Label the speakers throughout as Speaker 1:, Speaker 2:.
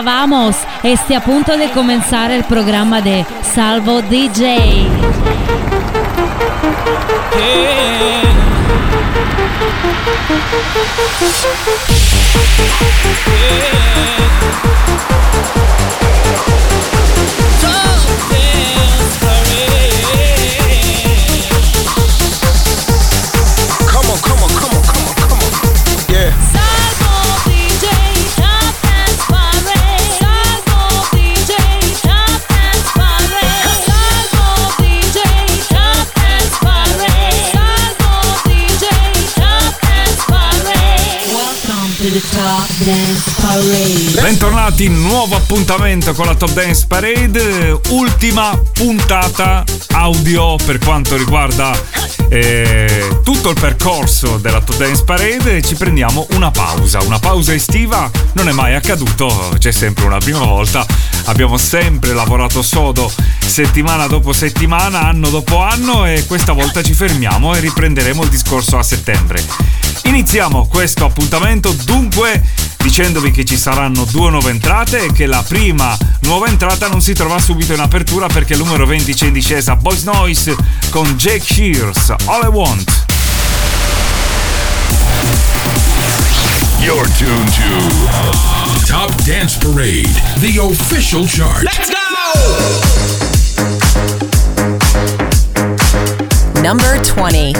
Speaker 1: Hola, vamos. Este a punto de comenzar el programa de Salvo DJ.
Speaker 2: Bentornati, nuovo appuntamento con la Top Dance Parade, ultima puntata audio per quanto riguarda eh, tutto il percorso della Top Dance Parade. Ci prendiamo una pausa, una pausa estiva, non è mai accaduto, c'è sempre una prima volta. Abbiamo sempre lavorato sodo settimana dopo settimana, anno dopo anno e questa volta ci fermiamo e riprenderemo il discorso a settembre. Iniziamo questo appuntamento dunque dicendovi che ci saranno due nuove entrate e che la prima nuova entrata non si trova subito in apertura perché il numero 20 c'è in discesa Boys Noise con Jake Shears, All I Want.
Speaker 3: You're tuned to Top Dance Parade, the official chart. Let's go!
Speaker 4: Number 20.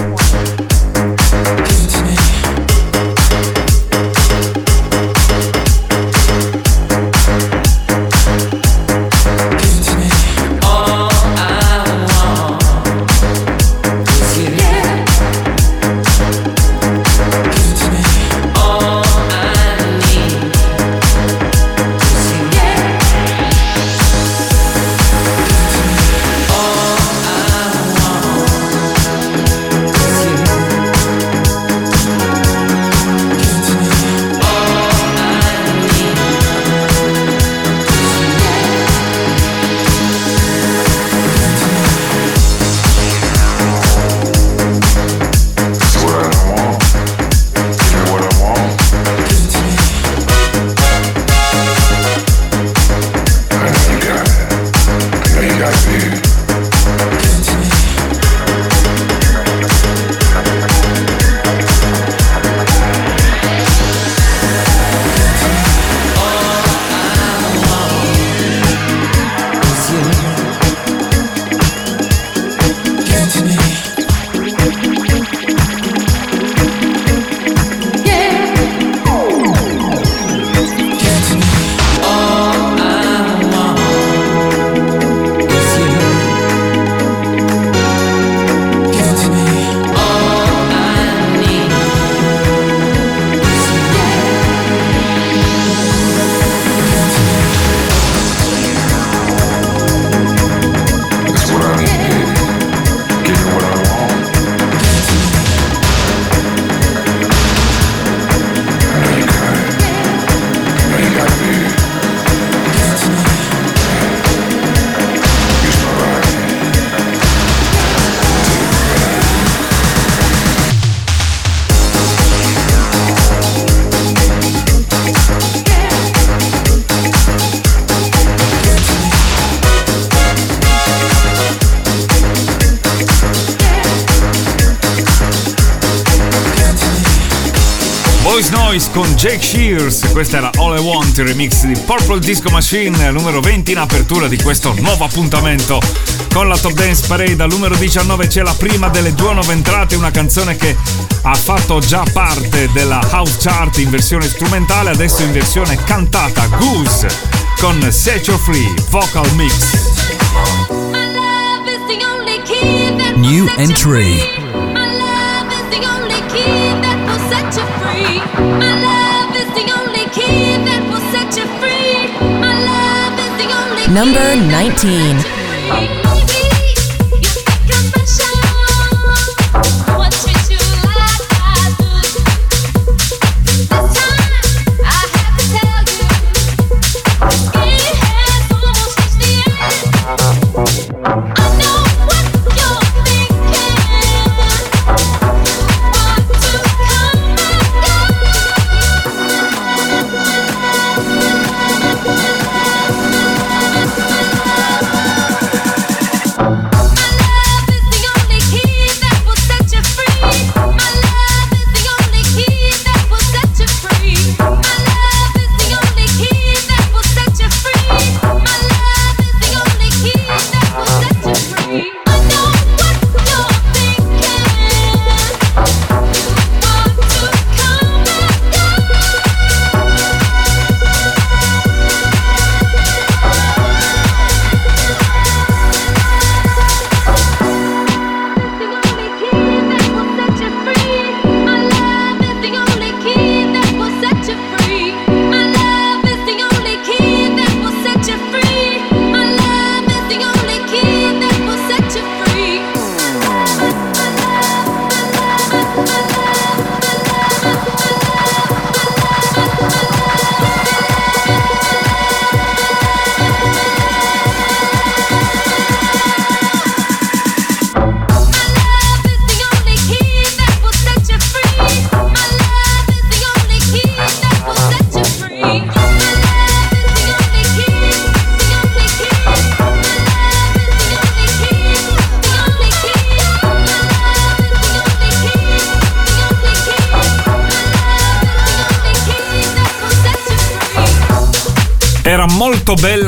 Speaker 2: Con Jake Shears, questa era All I Want, il remix di Purple Disco Machine, numero 20 in apertura di questo nuovo appuntamento con la Top Dance Parade. Al numero 19 c'è la prima delle due nuove entrate, una canzone che ha fatto già parte della House Chart in versione strumentale, adesso in versione cantata, Goose con Set Your Free Vocal Mix.
Speaker 3: New entry.
Speaker 4: Number 19.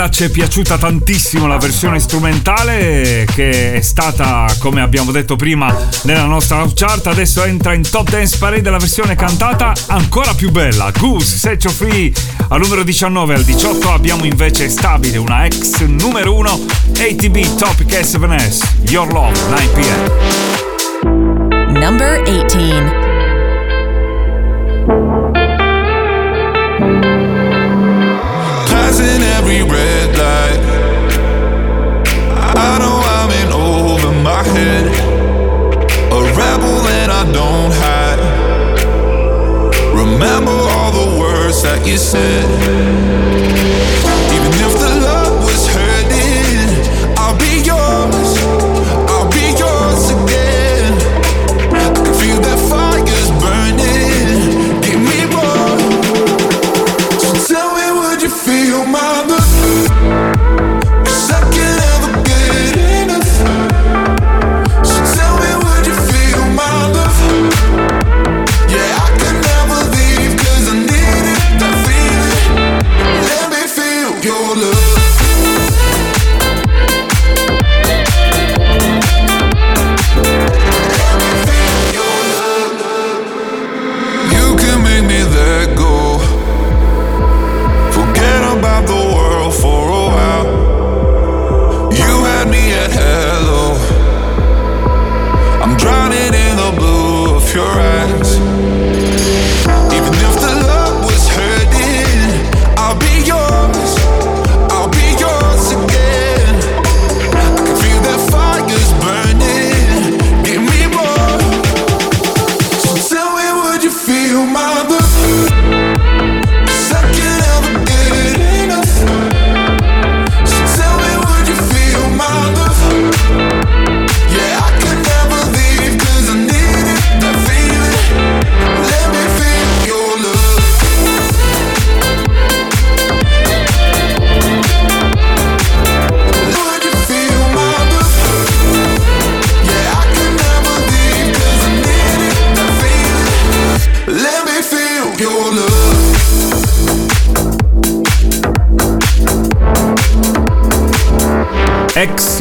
Speaker 2: Bella, ci è piaciuta tantissimo la versione strumentale che è stata, come abbiamo detto prima, nella nostra chart. Adesso entra in Top Dance Parade la versione cantata ancora più bella. Goose, Set You Free al numero 19 al 18 abbiamo invece stabile una ex numero 1 ATB Topic S7S Your Love 9
Speaker 4: p.m. Number 18
Speaker 5: every red light. I know I'm in over my head. A rebel and I don't hide. Remember all the words that you said.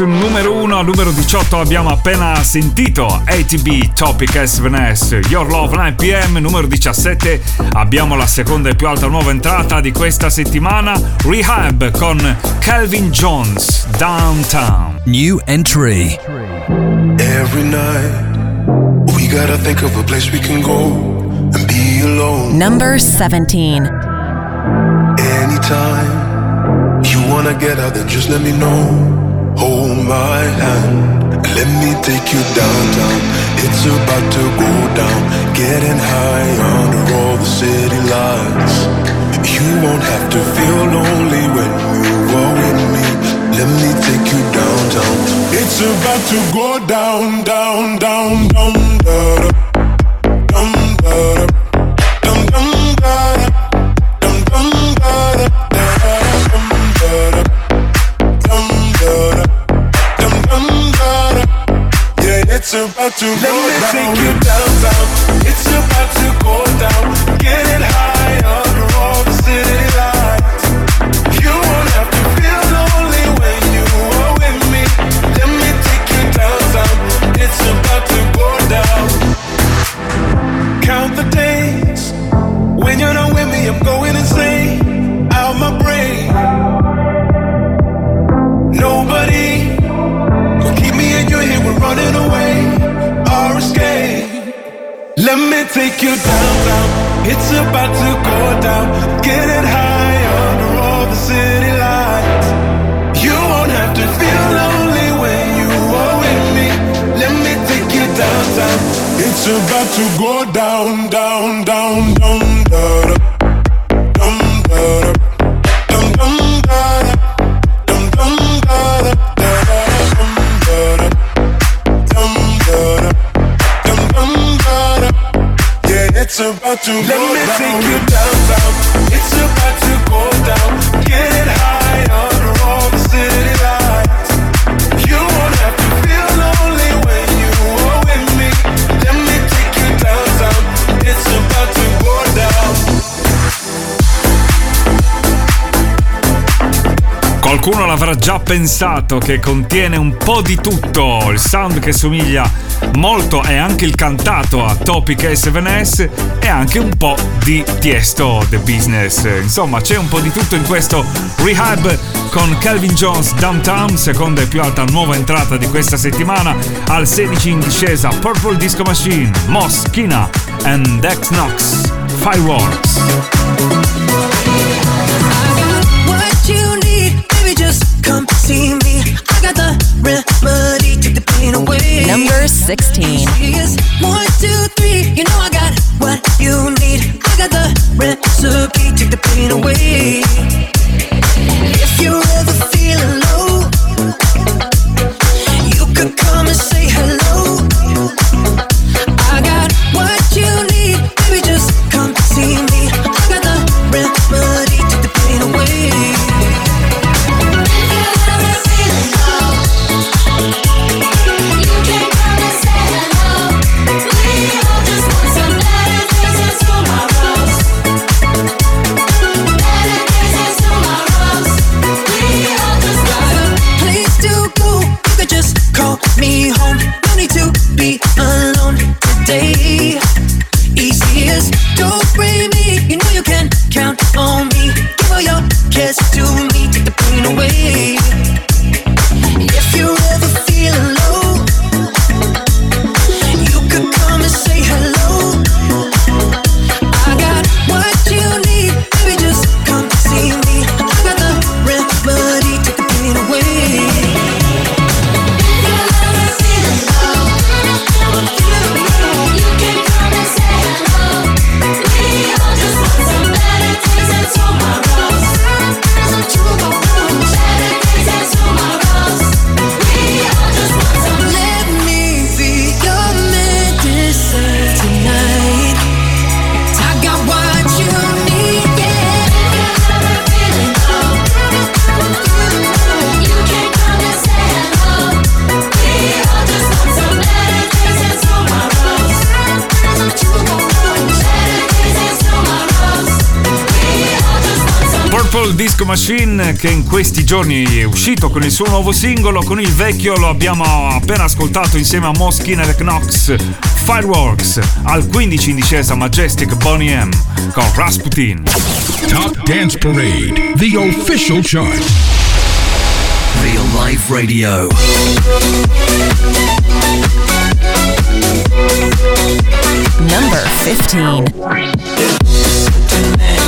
Speaker 2: Numero 1 al numero 18 abbiamo appena sentito ATB Topic S7S Your Love 9pm numero 17 abbiamo la seconda e più alta nuova entrata di questa settimana Rehab con Calvin Jones Downtown.
Speaker 6: New entry.
Speaker 7: Every night we gotta think of a place we can go and be alone.
Speaker 4: Number 17
Speaker 7: Anytime you wanna get out then just let me know Hold my hand, let me take you downtown. It's about to go down, getting high under all the city lights. You won't have to feel lonely when you are with me. Let me take you downtown. It's about to go down, down, down, down, da da, da down, down, down. down. It's about to Let go me down. take you downtown. It's about to go down. Getting high under all the city lights. You won't have to feel lonely when you are with me. Let me take you downtown. It's about to go down. Count the days when you're not with me. I'm going take you downtown. It's about to go down. Getting high under all the city lights. You won't have to feel lonely when you are with me. Let me take you downtown. It's about to go down, down, down, to Let go me down. take you downtown. It's about to go down. Get high under all the city lights. You won't have to feel lonely when you are with me. Let me take you downtown. It's about to go down.
Speaker 2: Qualcuno l'avrà già pensato che contiene un po' di tutto, il sound che somiglia molto e anche il cantato a Topic S7S e anche un po' di Tiesto The Business. Insomma, c'è un po' di tutto in questo rehab con Calvin Jones Downtown, seconda e più alta nuova entrata di questa settimana, al 16 in discesa Purple Disco Machine, Moss, Kina and Dex Knox, Fireworks.
Speaker 1: come see me.
Speaker 8: Number 16.
Speaker 1: One, two, three, you know I got what you need. I got the recipe, take the pain away.
Speaker 2: Purple Disco Machine che in questi giorni è uscito con il suo nuovo singolo, con il vecchio lo abbiamo appena ascoltato insieme a Moskin e Knox, Fireworks, al 15 in discesa Majestic Bonnie M con Rasputin.
Speaker 3: Top Dance Parade, the official chart.
Speaker 9: Real Life Radio.
Speaker 8: Number 15.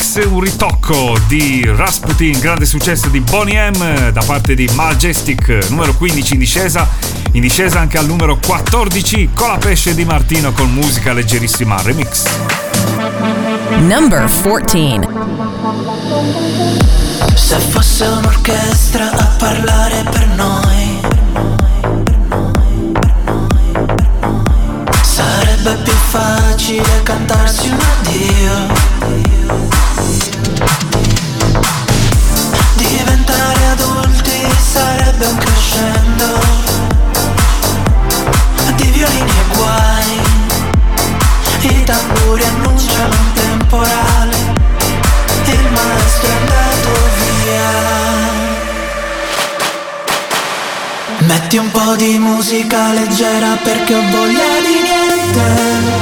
Speaker 2: remix, un ritocco di Rasputin, grande successo di Bonnie M da parte di Majestic, numero 15 in discesa, in discesa anche al numero 14 con la pesce di Martino con musica leggerissima remix.
Speaker 4: Number 14.
Speaker 10: Se fosse un'orchestra a parlare per noi, sarebbe più facile cantarsi un addio. Musica leggera perché ho voglia di niente,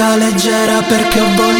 Speaker 10: leggera perché ho voglia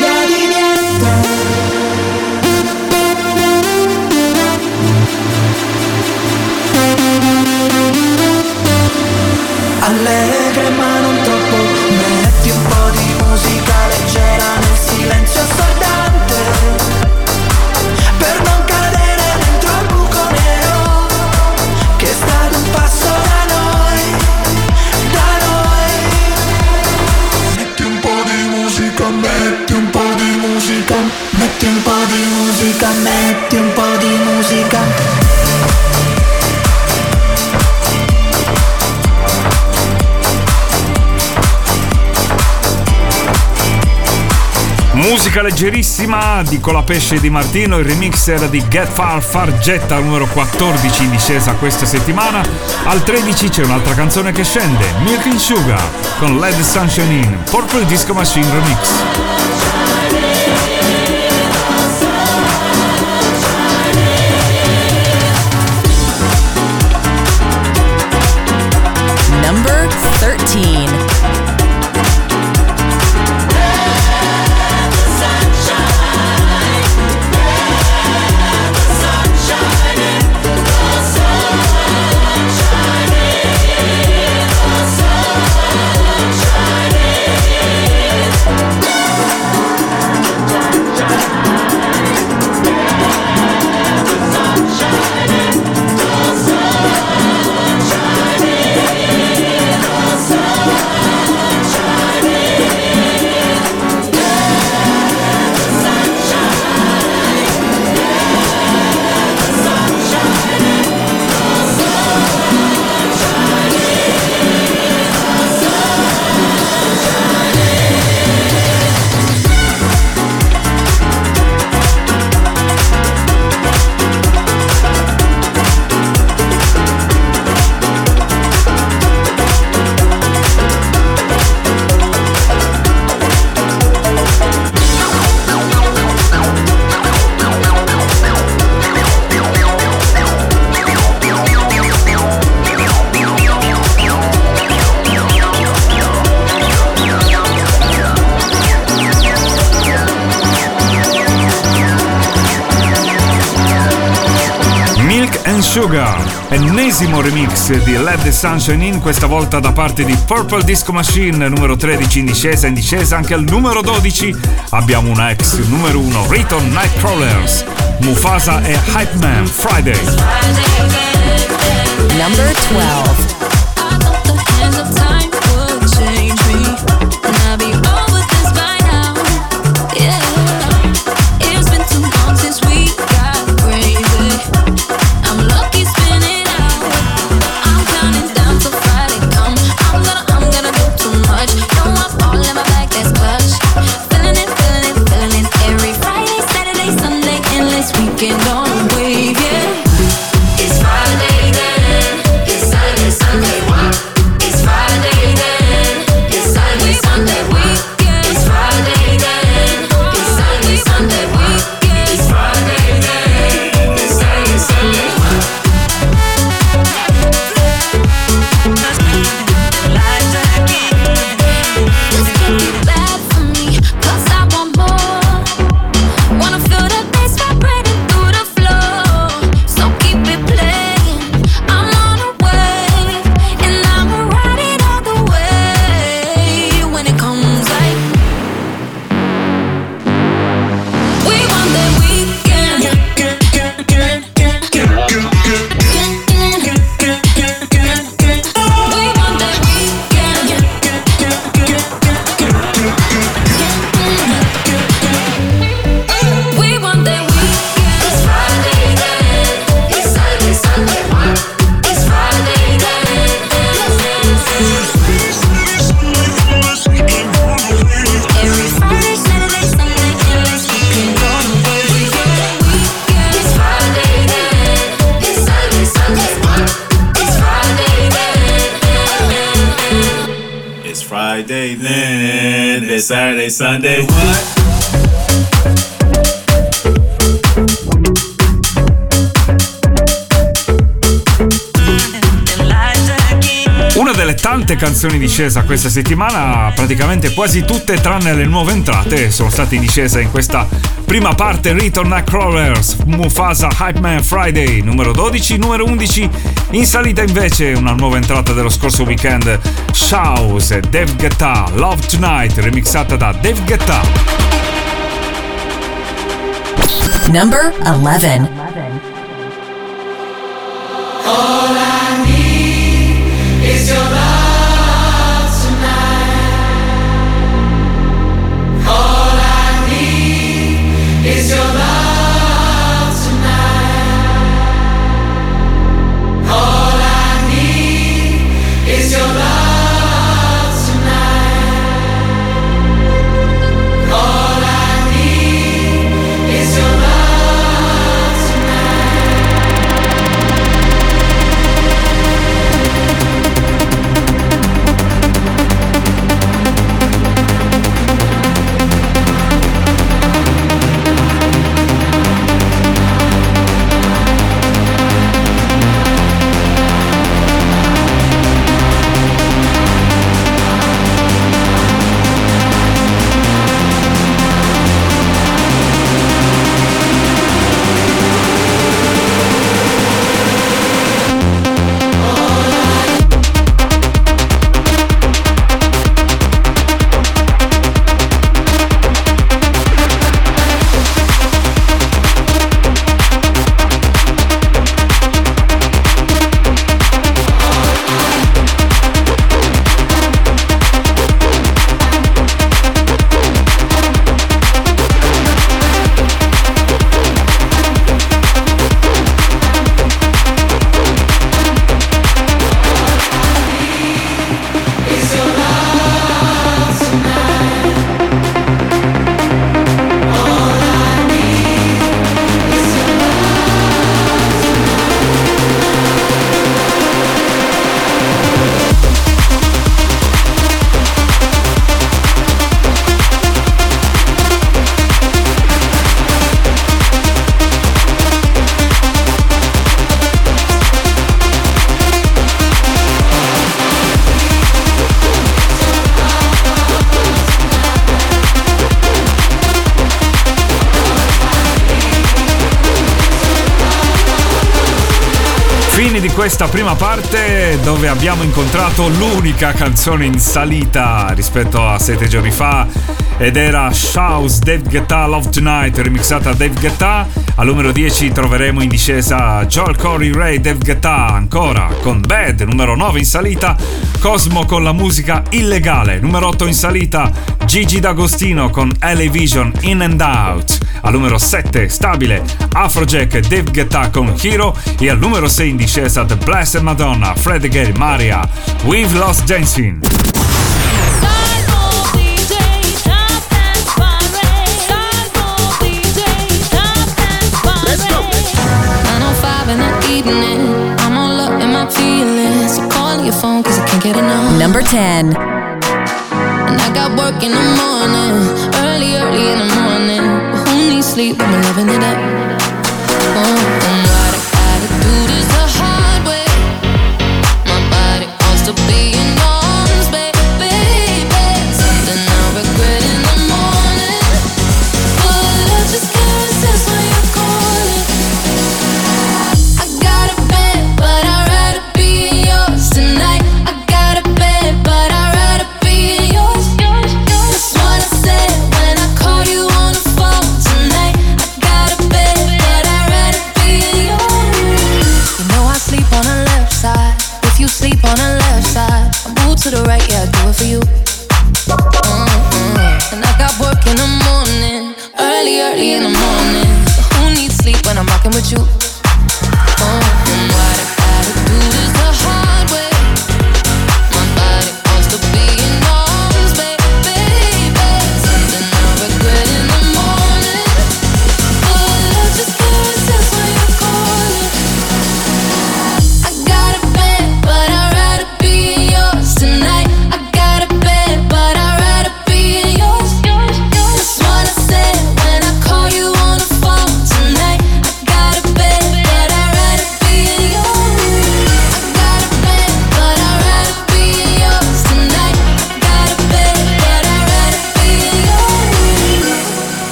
Speaker 10: Musica
Speaker 2: leggerissima di Colapesce di Martino, il remix era di Get Far Fargetta numero 14 in discesa questa settimana. Al 13 c'è un'altra canzone che scende, Milk and Sugar con Led Sunshine In, Purple Disco Machine Remix. Di Let the Sunshine In, questa volta da parte di Purple Disco Machine, numero 13 in discesa, in discesa anche al numero 12 abbiamo una ex, numero 1, Riton Nightcrawlers, Mufasa e Hype Man, Friday.
Speaker 4: Number 12.
Speaker 11: Sunday. What?
Speaker 2: Una delle tante canzoni in discesa questa settimana, praticamente quasi tutte tranne le nuove entrate, sono state in discesa in questa prima parte Return Nightcrawlers, Mufasa Hype Man Friday, numero 12, numero 11, in salita invece una nuova entrata dello scorso weekend, Shouse e Dave Guetta, Love Tonight, remixata da Dave Guetta.
Speaker 4: Number 11.
Speaker 12: All I
Speaker 2: questa prima parte dove abbiamo incontrato l'unica canzone in salita rispetto a sette giorni fa ed era Shouse Dave Guetta Love Tonight remixata da Dave Guetta. Al numero 10 troveremo in discesa Joel Corey Ray Dave Guetta ancora con Bad, numero 9 in salita Cosmo con la musica illegale, numero 8 in salita Gigi D'Agostino con LA Vision In and Out. Al numero 7 stabile Afrojack e Dave Guetta con Hero e al numero 6 in discesa The Blessed Madonna, Fred Gale, Maria, We've Lost Dancing.
Speaker 1: Evening. I'm all up in my feelings. So call your phone cause I can't get enough.
Speaker 4: Number 10.
Speaker 1: And I got work in the morning. Early, early in the morning. But who needs sleep when we're loving it up? Oh, oh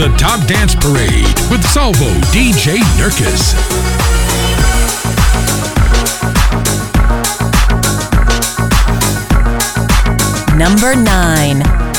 Speaker 1: the
Speaker 6: Top Dance Parade with Salvo DJ Nurkis.
Speaker 4: number
Speaker 10: nine.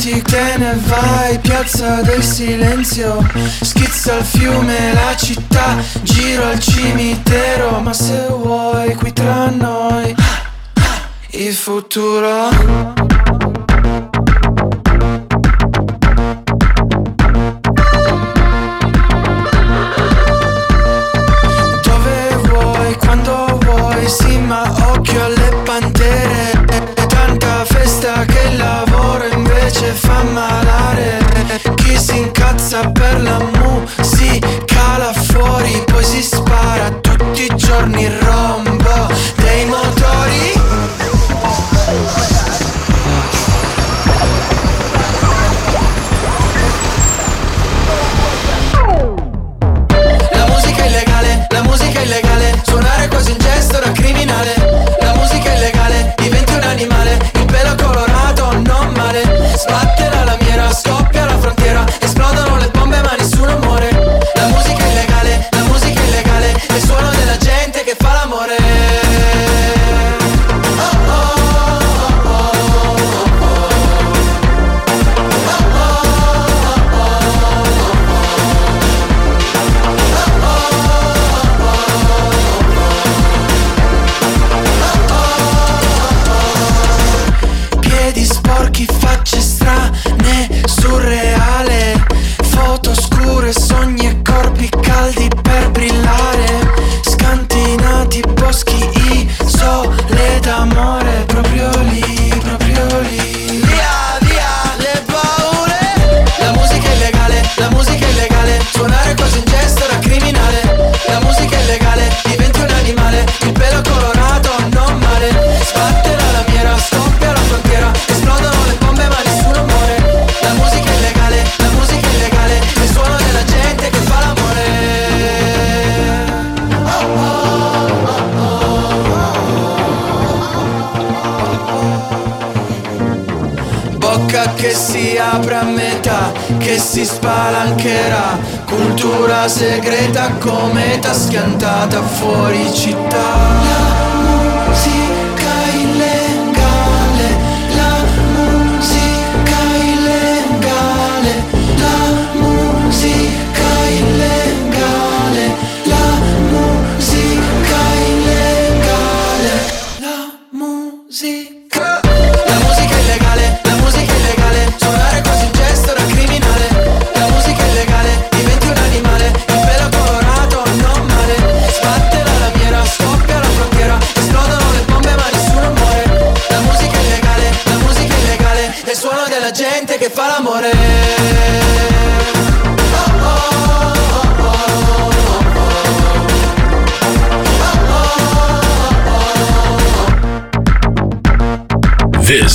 Speaker 10: senti te ne vai, piazza del silenzio Schizza il fiume, la città, giro al cimitero Ma se vuoi qui tra noi, il futuro. come tasca andata fuori città.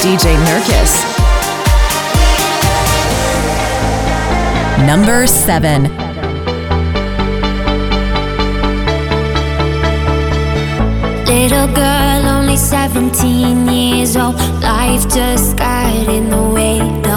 Speaker 12: DJ Nurkis. Number 7.
Speaker 13: Little girl, only 17 years old. Life just got in the way.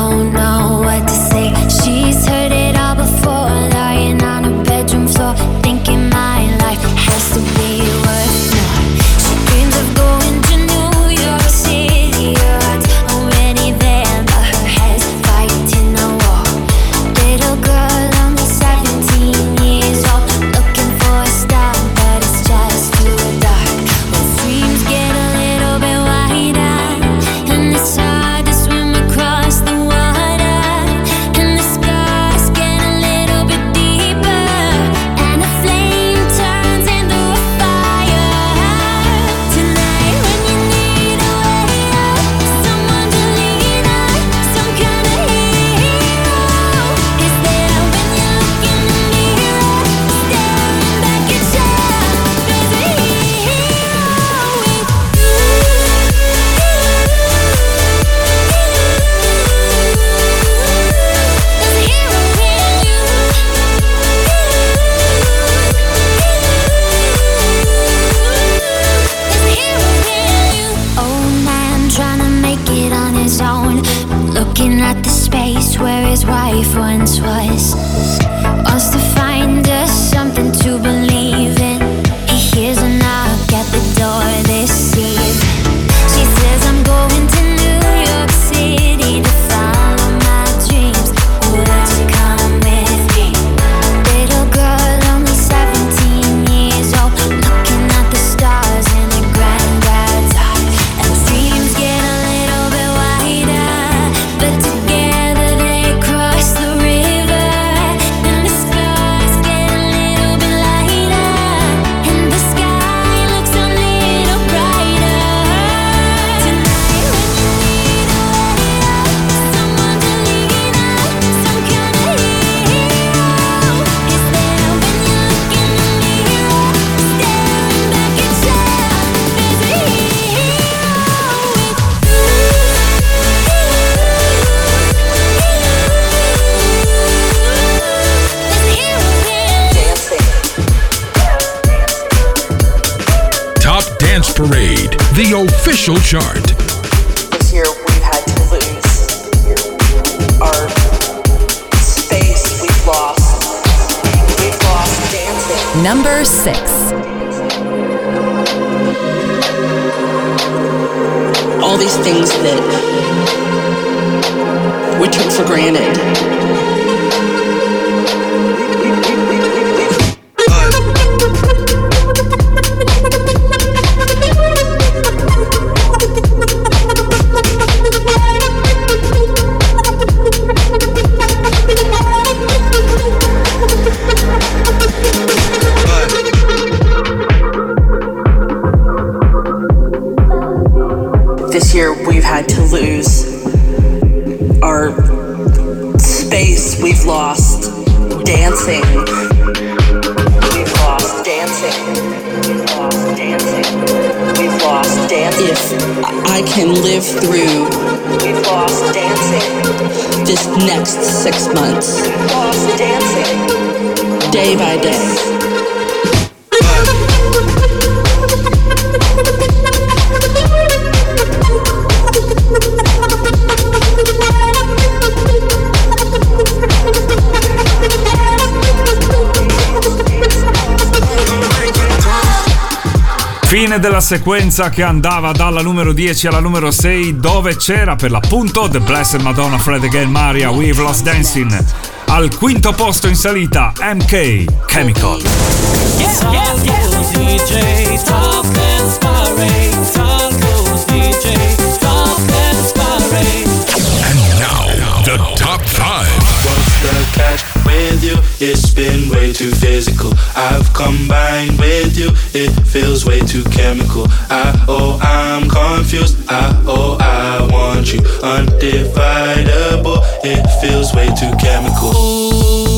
Speaker 2: fine della sequenza che andava dalla numero 10 alla numero 6 dove c'era per l'appunto The Blessed Madonna Fred Again Maria We've Lost Dancing. Al quinto posto in salita MK Chemical.
Speaker 14: And now the top
Speaker 1: 5.
Speaker 14: What's the cash with you, it's been way too physical. I've combined with you, it feels way too chemical. I oh, I'm confused. I oh, I want you undividable. It feels way too chemical. Ooh.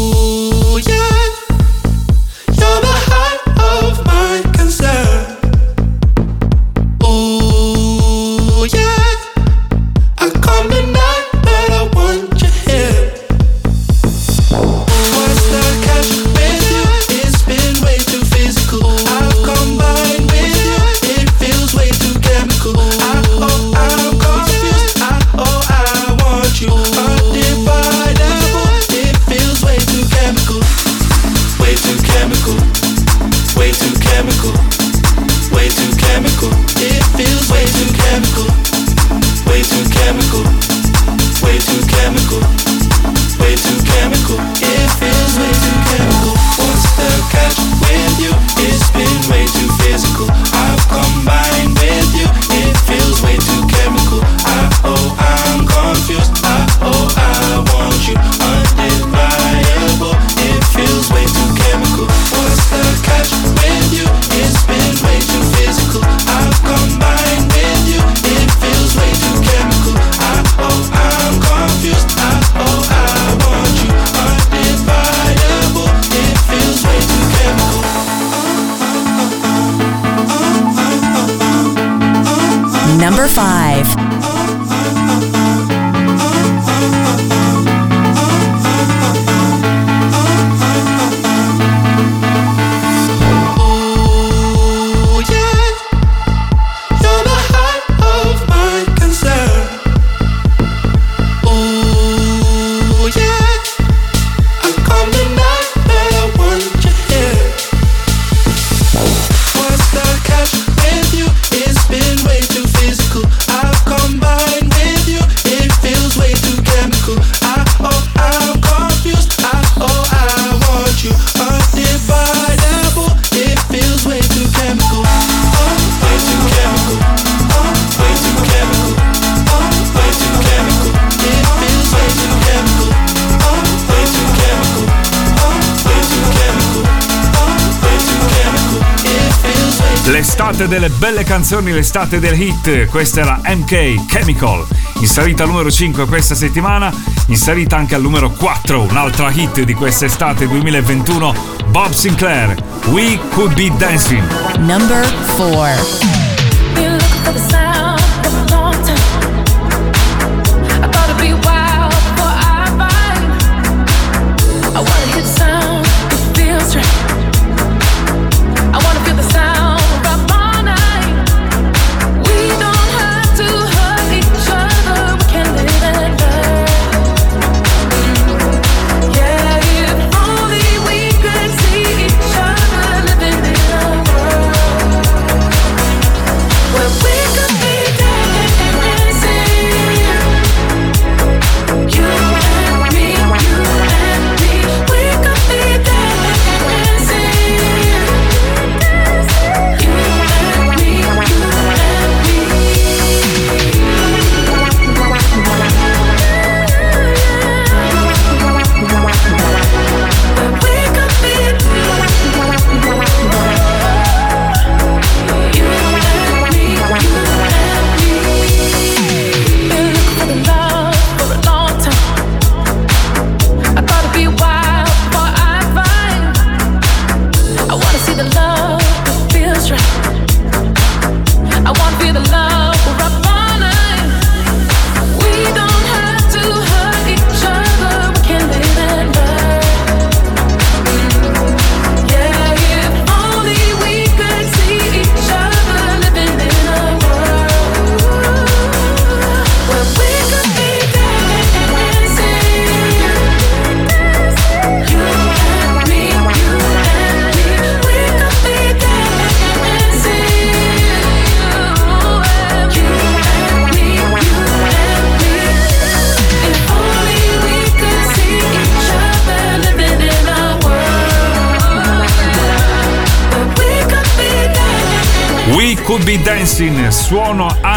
Speaker 2: l'estate delle belle canzoni, l'estate del hit. Questa era MK Chemical, in salita al numero 5 questa settimana, in salita anche al numero 4, un'altra hit di quest'estate 2021, Bob Sinclair, We Could Be Dancing.
Speaker 1: Number 4.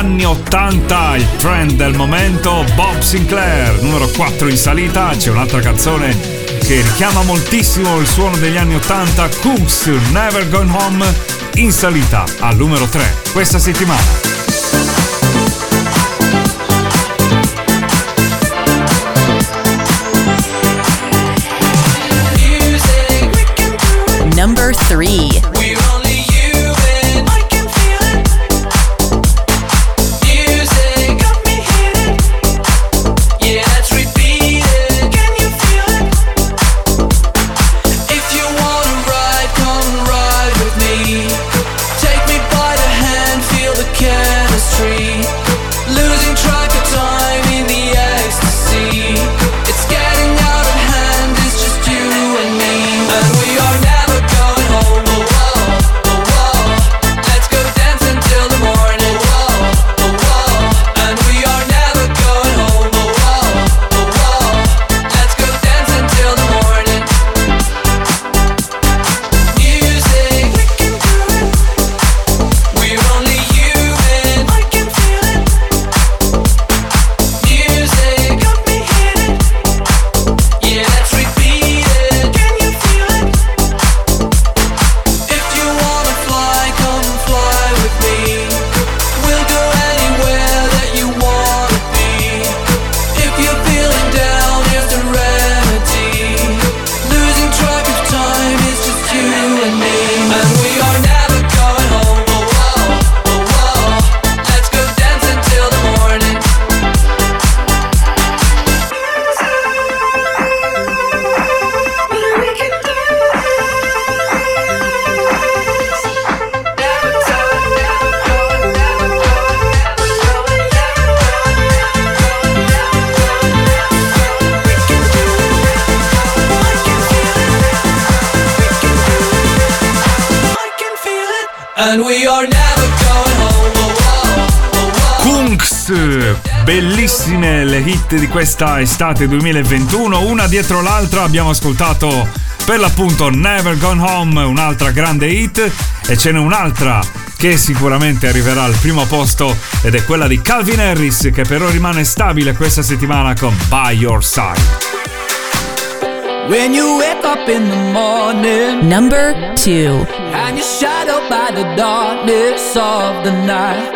Speaker 2: anni 80, il trend del momento, Bob Sinclair, numero 4 in salita, c'è un'altra canzone che richiama moltissimo il suono degli anni 80, Cooks Never Gone Home, in salita al numero 3 questa settimana. Questa estate 2021, una dietro l'altra abbiamo ascoltato per l'appunto Never Gone Home, un'altra grande hit e ce n'è un'altra che sicuramente arriverà al primo posto ed è quella di Calvin Harris che però rimane stabile questa settimana con By Your Side.
Speaker 4: When you wake up in the morning,
Speaker 8: Number two.
Speaker 4: and you're shadowed by the darkness of the night.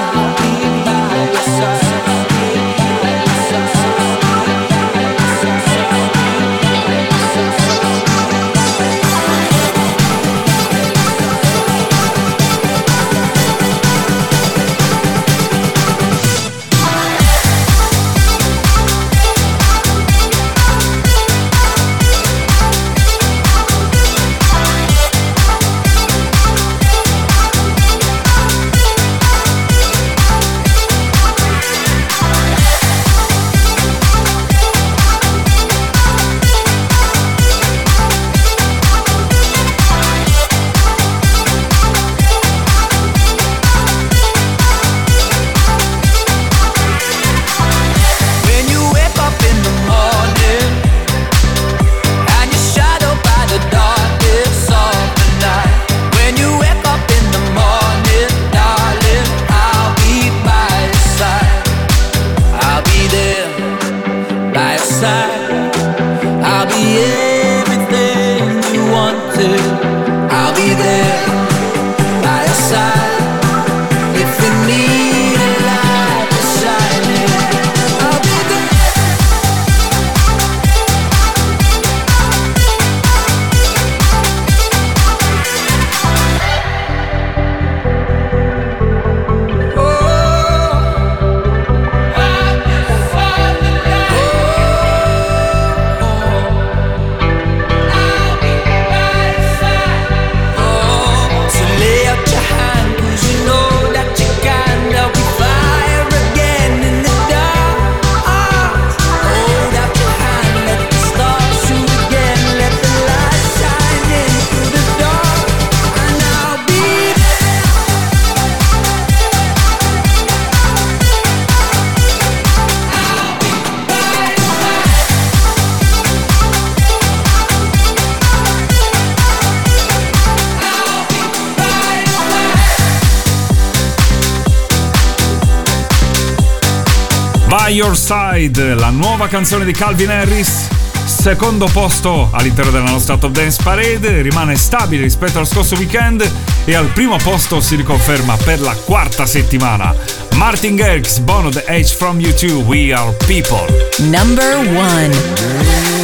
Speaker 2: Ride, la nuova canzone di Calvin Harris. Secondo posto all'interno della nostra Top Dance Parade, rimane stabile rispetto al scorso weekend e al primo posto si riconferma per la quarta settimana. Martin Garrix, Bono the H from YouTube, We Are People.
Speaker 8: Number 1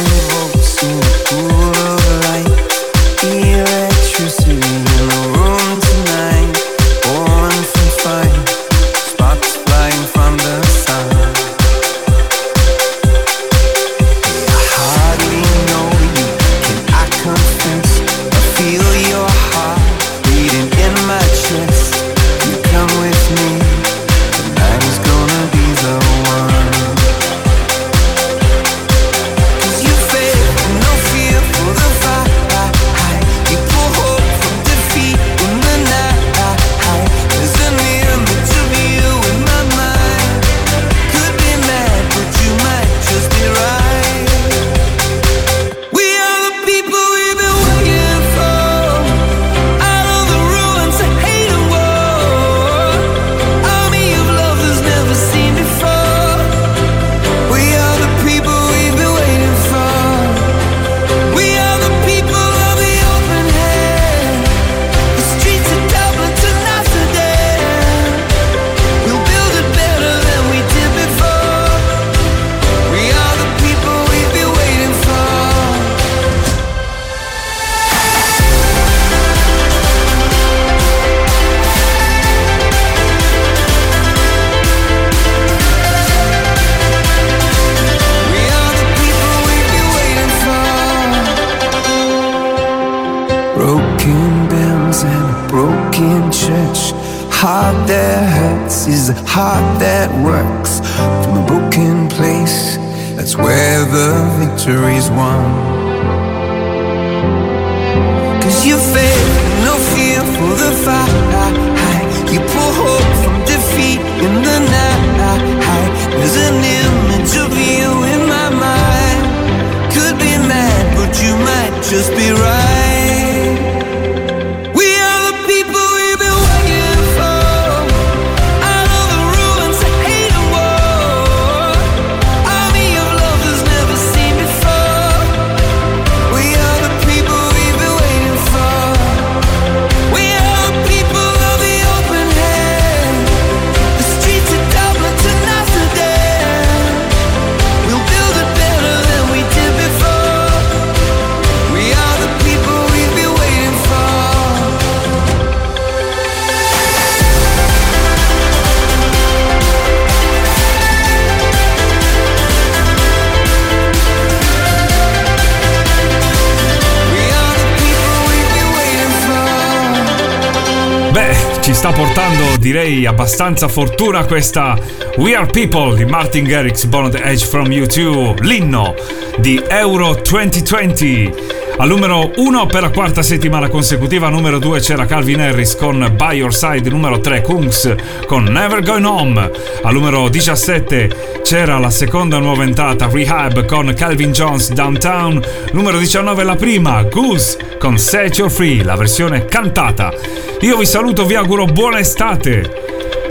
Speaker 8: abbastanza fortuna questa We Are People di Martin Garrix Bonnet Edge from U2, l'inno di Euro 2020. Al numero 1 per la quarta settimana consecutiva, numero 2 c'era Calvin Harris con By Your Side, numero 3 Kungs con Never Going Home, al numero 17 c'era la seconda nuova entrata Rehab con Calvin Jones Downtown, numero 19 la prima Goose con Set Your Free, la versione cantata. Io vi saluto, vi auguro buona estate.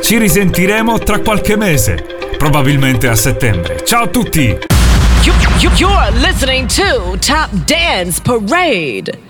Speaker 8: Ci risentiremo tra qualche mese, probabilmente a settembre. Ciao a tutti!
Speaker 15: You, you, you're listening to Top Dance Parade.